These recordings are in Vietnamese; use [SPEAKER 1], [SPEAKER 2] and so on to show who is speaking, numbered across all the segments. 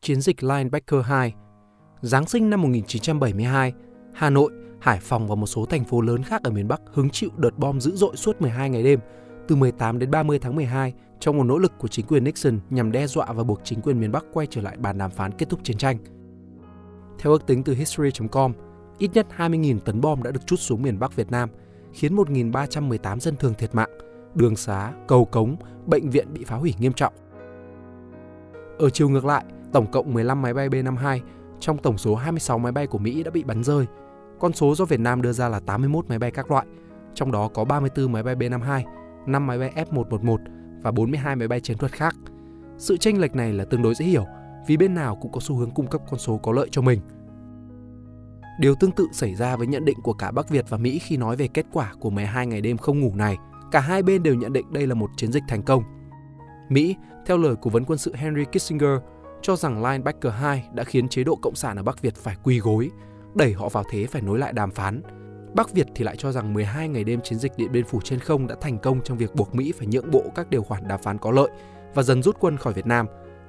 [SPEAKER 1] Chiến dịch Linebacker 2 Giáng sinh năm 1972, Hà Nội, Hải Phòng và một số thành phố lớn khác ở miền Bắc hứng chịu đợt bom dữ dội suốt 12 ngày đêm, từ 18 đến 30 tháng 12, trong một nỗ lực của chính quyền Nixon nhằm đe dọa và buộc chính quyền miền Bắc quay trở lại bàn đàm phán kết thúc chiến tranh. Theo ước tính từ History.com, ít nhất 20.000 tấn bom đã được trút xuống miền Bắc Việt Nam, khiến 1.318 dân thường thiệt mạng, đường xá, cầu cống, bệnh viện bị phá hủy nghiêm trọng. Ở chiều ngược lại, tổng cộng 15 máy bay B-52 trong tổng số 26 máy bay của Mỹ đã bị bắn rơi. Con số do Việt Nam đưa ra là 81 máy bay các loại, trong đó có 34 máy bay B-52, 5 máy bay F-111 và 42 máy bay chiến thuật khác. Sự chênh lệch này là tương đối dễ hiểu vì bên nào cũng có xu hướng cung cấp con số có lợi cho mình. Điều tương tự xảy ra với nhận định của cả Bắc Việt và Mỹ khi nói về kết quả của 12 ngày đêm không ngủ này. Cả hai bên đều nhận định đây là một chiến dịch thành công. Mỹ, theo lời cố vấn quân sự Henry Kissinger, cho rằng Linebacker 2 đã khiến chế độ Cộng sản ở Bắc Việt phải quỳ gối, đẩy họ vào thế phải nối lại đàm phán. Bắc Việt thì lại cho rằng 12 ngày đêm chiến dịch Điện Biên Phủ trên không đã thành công trong việc buộc Mỹ phải nhượng bộ các điều khoản đàm phán có lợi và dần rút quân khỏi Việt Nam,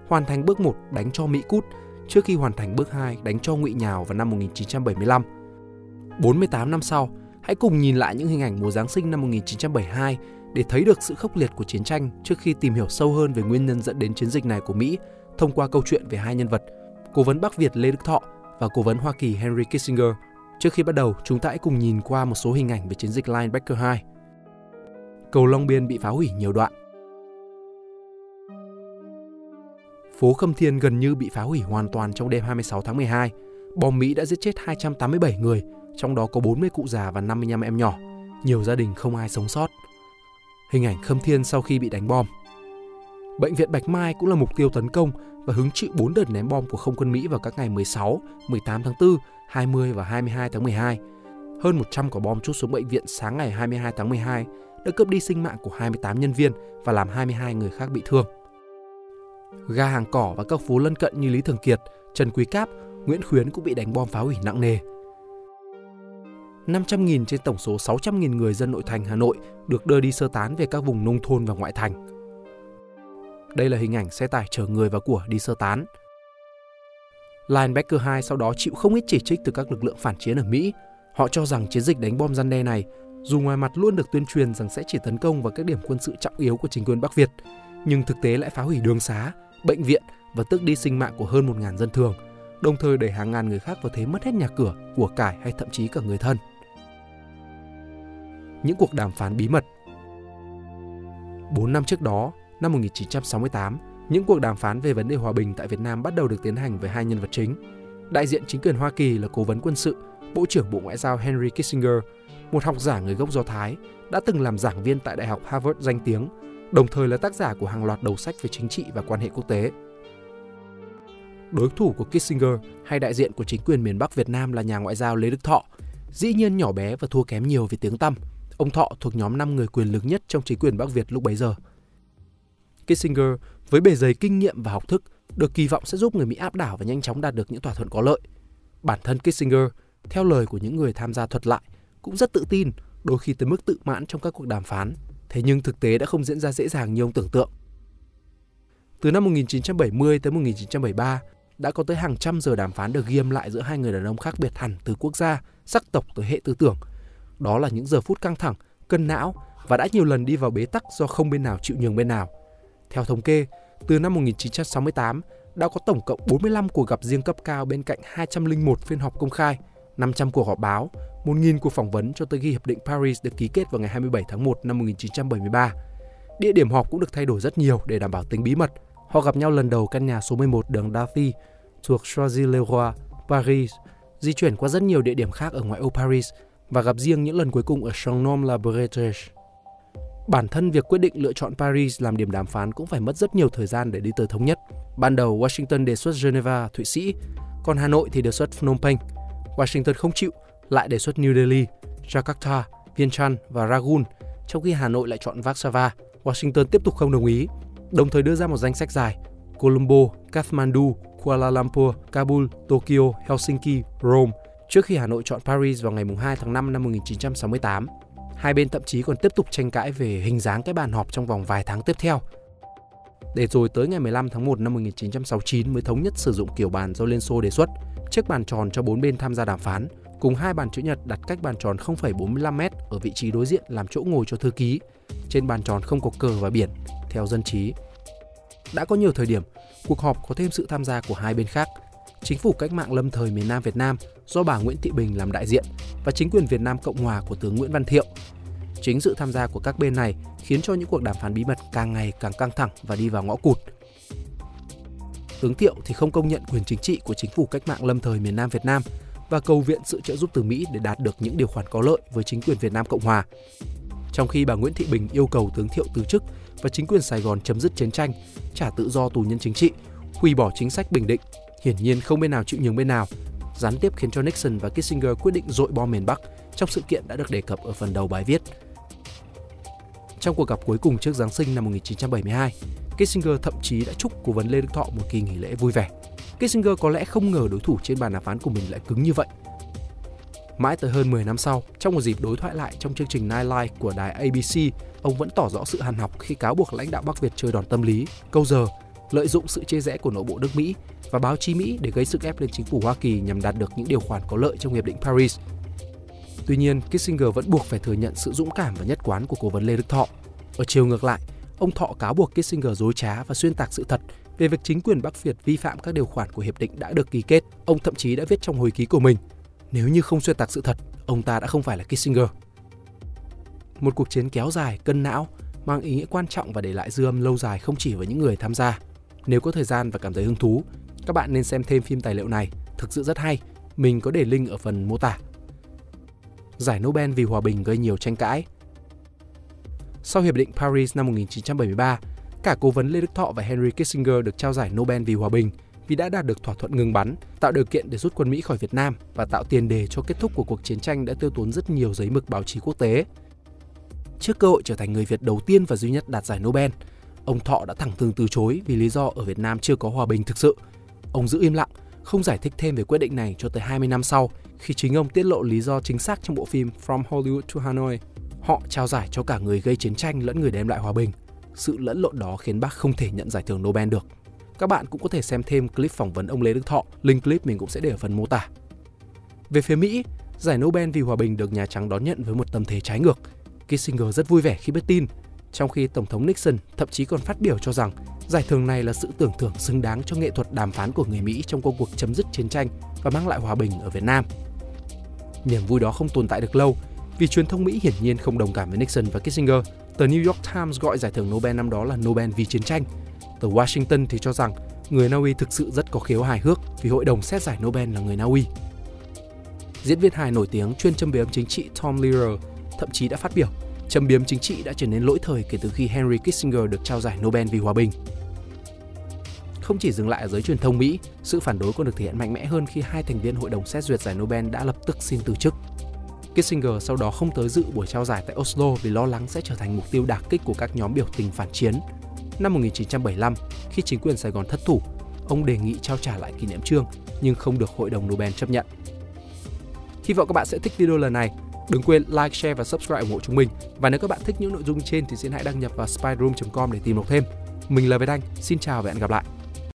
[SPEAKER 1] hoàn thành bước 1 đánh cho Mỹ cút trước khi hoàn thành bước 2 đánh cho Ngụy Nhào vào năm 1975. 48 năm sau, hãy cùng nhìn lại những hình ảnh mùa Giáng sinh năm 1972 để thấy được sự khốc liệt của chiến tranh trước khi tìm hiểu sâu hơn về nguyên nhân dẫn đến chiến dịch này của Mỹ thông qua câu chuyện về hai nhân vật, cố vấn Bắc Việt Lê Đức Thọ và cố vấn Hoa Kỳ Henry Kissinger. Trước khi bắt đầu, chúng ta hãy cùng nhìn qua một số hình ảnh về chiến dịch Linebacker 2. Cầu Long Biên bị phá hủy nhiều đoạn. Phố Khâm Thiên gần như bị phá hủy hoàn toàn trong đêm 26 tháng 12. Bom Mỹ đã giết chết 287 người, trong đó có 40 cụ già và 55 em nhỏ. Nhiều gia đình không ai sống sót. Hình ảnh Khâm Thiên sau khi bị đánh bom. Bệnh viện Bạch Mai cũng là mục tiêu tấn công và hứng chịu 4 đợt ném bom của không quân Mỹ vào các ngày 16, 18 tháng 4, 20 và 22 tháng 12. Hơn 100 quả bom chút xuống bệnh viện sáng ngày 22 tháng 12 đã cướp đi sinh mạng của 28 nhân viên và làm 22 người khác bị thương. Ga hàng cỏ và các phố lân cận như Lý Thường Kiệt, Trần Quý Cáp, Nguyễn Khuyến cũng bị đánh bom phá hủy nặng nề. 500.000 trên tổng số 600.000 người dân nội thành Hà Nội được đưa đi sơ tán về các vùng nông thôn và ngoại thành. Đây là hình ảnh xe tải chở người và của đi sơ tán. Linebacker 2 sau đó chịu không ít chỉ trích từ các lực lượng phản chiến ở Mỹ. Họ cho rằng chiến dịch đánh bom gian đe này dù ngoài mặt luôn được tuyên truyền rằng sẽ chỉ tấn công vào các điểm quân sự trọng yếu của chính quyền Bắc Việt, nhưng thực tế lại phá hủy đường xá, bệnh viện và tước đi sinh mạng của hơn 1.000 dân thường, đồng thời đẩy hàng ngàn người khác vào thế mất hết nhà cửa, của cải hay thậm chí cả người thân. Những cuộc đàm phán bí mật 4 năm trước đó, năm 1968, những cuộc đàm phán về vấn đề hòa bình tại Việt Nam bắt đầu được tiến hành với hai nhân vật chính. Đại diện chính quyền Hoa Kỳ là cố vấn quân sự, Bộ trưởng Bộ Ngoại giao Henry Kissinger, một học giả người gốc Do Thái, đã từng làm giảng viên tại Đại học Harvard danh tiếng, đồng thời là tác giả của hàng loạt đầu sách về chính trị và quan hệ quốc tế. Đối thủ của Kissinger hay đại diện của chính quyền miền Bắc Việt Nam là nhà ngoại giao Lê Đức Thọ, dĩ nhiên nhỏ bé và thua kém nhiều về tiếng tăm. Ông Thọ thuộc nhóm 5 người quyền lực nhất trong chính quyền Bắc Việt lúc bấy giờ – Kissinger với bề dày kinh nghiệm và học thức được kỳ vọng sẽ giúp người Mỹ áp đảo và nhanh chóng đạt được những thỏa thuận có lợi. Bản thân Kissinger, theo lời của những người tham gia thuật lại, cũng rất tự tin, đôi khi tới mức tự mãn trong các cuộc đàm phán. Thế nhưng thực tế đã không diễn ra dễ dàng như ông tưởng tượng. Từ năm 1970 tới 1973, đã có tới hàng trăm giờ đàm phán được ghi âm lại giữa hai người đàn ông khác biệt hẳn từ quốc gia, sắc tộc tới hệ tư tưởng. Đó là những giờ phút căng thẳng, cân não và đã nhiều lần đi vào bế tắc do không bên nào chịu nhường bên nào. Theo thống kê, từ năm 1968 đã có tổng cộng 45 cuộc gặp riêng cấp cao bên cạnh 201 phiên họp công khai, 500 cuộc họp báo, 1.000 cuộc phỏng vấn cho tới khi Hiệp định Paris được ký kết vào ngày 27 tháng 1 năm 1973. Địa điểm họp cũng được thay đổi rất nhiều để đảm bảo tính bí mật. Họ gặp nhau lần đầu căn nhà số 11 đường Darty thuộc Choisy-le-Roi, Paris, di chuyển qua rất nhiều địa điểm khác ở ngoại ô Paris và gặp riêng những lần cuối cùng ở Champ-Nom-la-Bretèche. Bản thân việc quyết định lựa chọn Paris làm điểm đàm phán cũng phải mất rất nhiều thời gian để đi tới thống nhất. Ban đầu Washington đề xuất Geneva, Thụy Sĩ, còn Hà Nội thì đề xuất Phnom Penh. Washington không chịu, lại đề xuất New Delhi, Jakarta, Vientiane và Rangoon, trong khi Hà Nội lại chọn Warsaw. Washington tiếp tục không đồng ý, đồng thời đưa ra một danh sách dài Colombo, Kathmandu, Kuala Lumpur, Kabul, Tokyo, Helsinki, Rome, Trước khi Hà Nội chọn Paris vào ngày 2 tháng 5 năm 1968, hai bên thậm chí còn tiếp tục tranh cãi về hình dáng cái bàn họp trong vòng vài tháng tiếp theo. Để rồi tới ngày 15 tháng 1 năm 1969 mới thống nhất sử dụng kiểu bàn do Liên Xô đề xuất, chiếc bàn tròn cho bốn bên tham gia đàm phán, cùng hai bàn chữ nhật đặt cách bàn tròn 0,45m ở vị trí đối diện làm chỗ ngồi cho thư ký. Trên bàn tròn không có cờ và biển, theo dân trí. Đã có nhiều thời điểm, cuộc họp có thêm sự tham gia của hai bên khác. Chính phủ cách mạng lâm thời miền Nam Việt Nam do bà Nguyễn Thị Bình làm đại diện và chính quyền Việt Nam Cộng Hòa của tướng Nguyễn Văn Thiệu. Chính sự tham gia của các bên này khiến cho những cuộc đàm phán bí mật càng ngày càng căng thẳng và đi vào ngõ cụt. Tướng Thiệu thì không công nhận quyền chính trị của chính phủ cách mạng lâm thời miền Nam Việt Nam và cầu viện sự trợ giúp từ Mỹ để đạt được những điều khoản có lợi với chính quyền Việt Nam Cộng Hòa. Trong khi bà Nguyễn Thị Bình yêu cầu tướng Thiệu từ chức và chính quyền Sài Gòn chấm dứt chiến tranh, trả tự do tù nhân chính trị, hủy bỏ chính sách bình định, hiển nhiên không bên nào chịu nhường bên nào, gián tiếp khiến cho Nixon và Kissinger quyết định dội bom miền Bắc trong sự kiện đã được đề cập ở phần đầu bài viết. Trong cuộc gặp cuối cùng trước Giáng sinh năm 1972, Kissinger thậm chí đã chúc cố vấn Lê Đức Thọ một kỳ nghỉ lễ vui vẻ. Kissinger có lẽ không ngờ đối thủ trên bàn đàm phán của mình lại cứng như vậy. Mãi tới hơn 10 năm sau, trong một dịp đối thoại lại trong chương trình Nightline của đài ABC, ông vẫn tỏ rõ sự hàn học khi cáo buộc lãnh đạo Bắc Việt chơi đòn tâm lý, câu giờ, lợi dụng sự chia rẽ của nội bộ nước Mỹ và báo chí Mỹ để gây sức ép lên chính phủ Hoa Kỳ nhằm đạt được những điều khoản có lợi trong Hiệp định Paris. Tuy nhiên, Kissinger vẫn buộc phải thừa nhận sự dũng cảm và nhất quán của cố vấn Lê Đức Thọ. Ở chiều ngược lại, ông Thọ cáo buộc Kissinger dối trá và xuyên tạc sự thật về việc chính quyền Bắc Việt vi phạm các điều khoản của hiệp định đã được ký kết. Ông thậm chí đã viết trong hồi ký của mình, nếu như không xuyên tạc sự thật, ông ta đã không phải là Kissinger. Một cuộc chiến kéo dài, cân não, mang ý nghĩa quan trọng và để lại dư âm lâu dài không chỉ với những người tham gia. Nếu có thời gian và cảm thấy hứng thú, các bạn nên xem thêm phim tài liệu này, thực sự rất hay. Mình có để link ở phần mô tả. Giải Nobel vì hòa bình gây nhiều tranh cãi. Sau Hiệp định Paris năm 1973, cả cố vấn Lê Đức Thọ và Henry Kissinger được trao giải Nobel vì hòa bình vì đã đạt được thỏa thuận ngừng bắn, tạo điều kiện để rút quân Mỹ khỏi Việt Nam và tạo tiền đề cho kết thúc của cuộc chiến tranh đã tiêu tốn rất nhiều giấy mực báo chí quốc tế. Trước cơ hội trở thành người Việt đầu tiên và duy nhất đạt giải Nobel, ông Thọ đã thẳng thừng từ chối vì lý do ở Việt Nam chưa có hòa bình thực sự. Ông giữ im lặng, không giải thích thêm về quyết định này cho tới 20 năm sau khi chính ông tiết lộ lý do chính xác trong bộ phim From Hollywood to Hanoi. Họ trao giải cho cả người gây chiến tranh lẫn người đem lại hòa bình. Sự lẫn lộn đó khiến bác không thể nhận giải thưởng Nobel được. Các bạn cũng có thể xem thêm clip phỏng vấn ông Lê Đức Thọ, link clip mình cũng sẽ để ở phần mô tả. Về phía Mỹ, giải Nobel vì hòa bình được Nhà Trắng đón nhận với một tâm thế trái ngược. Kissinger rất vui vẻ khi biết tin, trong khi Tổng thống Nixon thậm chí còn phát biểu cho rằng giải thưởng này là sự tưởng thưởng xứng đáng cho nghệ thuật đàm phán của người Mỹ trong công cuộc chấm dứt chiến tranh và mang lại hòa bình ở Việt Nam. Niềm vui đó không tồn tại được lâu vì truyền thông Mỹ hiển nhiên không đồng cảm với Nixon và Kissinger. Tờ New York Times gọi giải thưởng Nobel năm đó là Nobel vì chiến tranh Tờ Washington thì cho rằng người Na Uy thực sự rất có khiếu hài hước vì hội đồng xét giải Nobel là người Na Uy. Diễn viên hài nổi tiếng chuyên châm biếm chính trị Tom Lehrer thậm chí đã phát biểu châm biếm chính trị đã trở nên lỗi thời kể từ khi Henry Kissinger được trao giải Nobel vì hòa bình. Không chỉ dừng lại ở giới truyền thông Mỹ, sự phản đối còn được thể hiện mạnh mẽ hơn khi hai thành viên hội đồng xét duyệt giải Nobel đã lập tức xin từ chức. Kissinger sau đó không tới dự buổi trao giải tại Oslo vì lo lắng sẽ trở thành mục tiêu đả kích của các nhóm biểu tình phản chiến Năm 1975, khi chính quyền Sài Gòn thất thủ, ông đề nghị trao trả lại kỷ niệm trương nhưng không được Hội đồng Nobel chấp nhận. Hy vọng các bạn sẽ thích video lần này. Đừng quên like, share và subscribe ủng hộ chúng mình. Và nếu các bạn thích những nội dung trên thì xin hãy đăng nhập vào spyroom.com để tìm đọc thêm. Mình là Việt Anh, xin chào và hẹn gặp lại.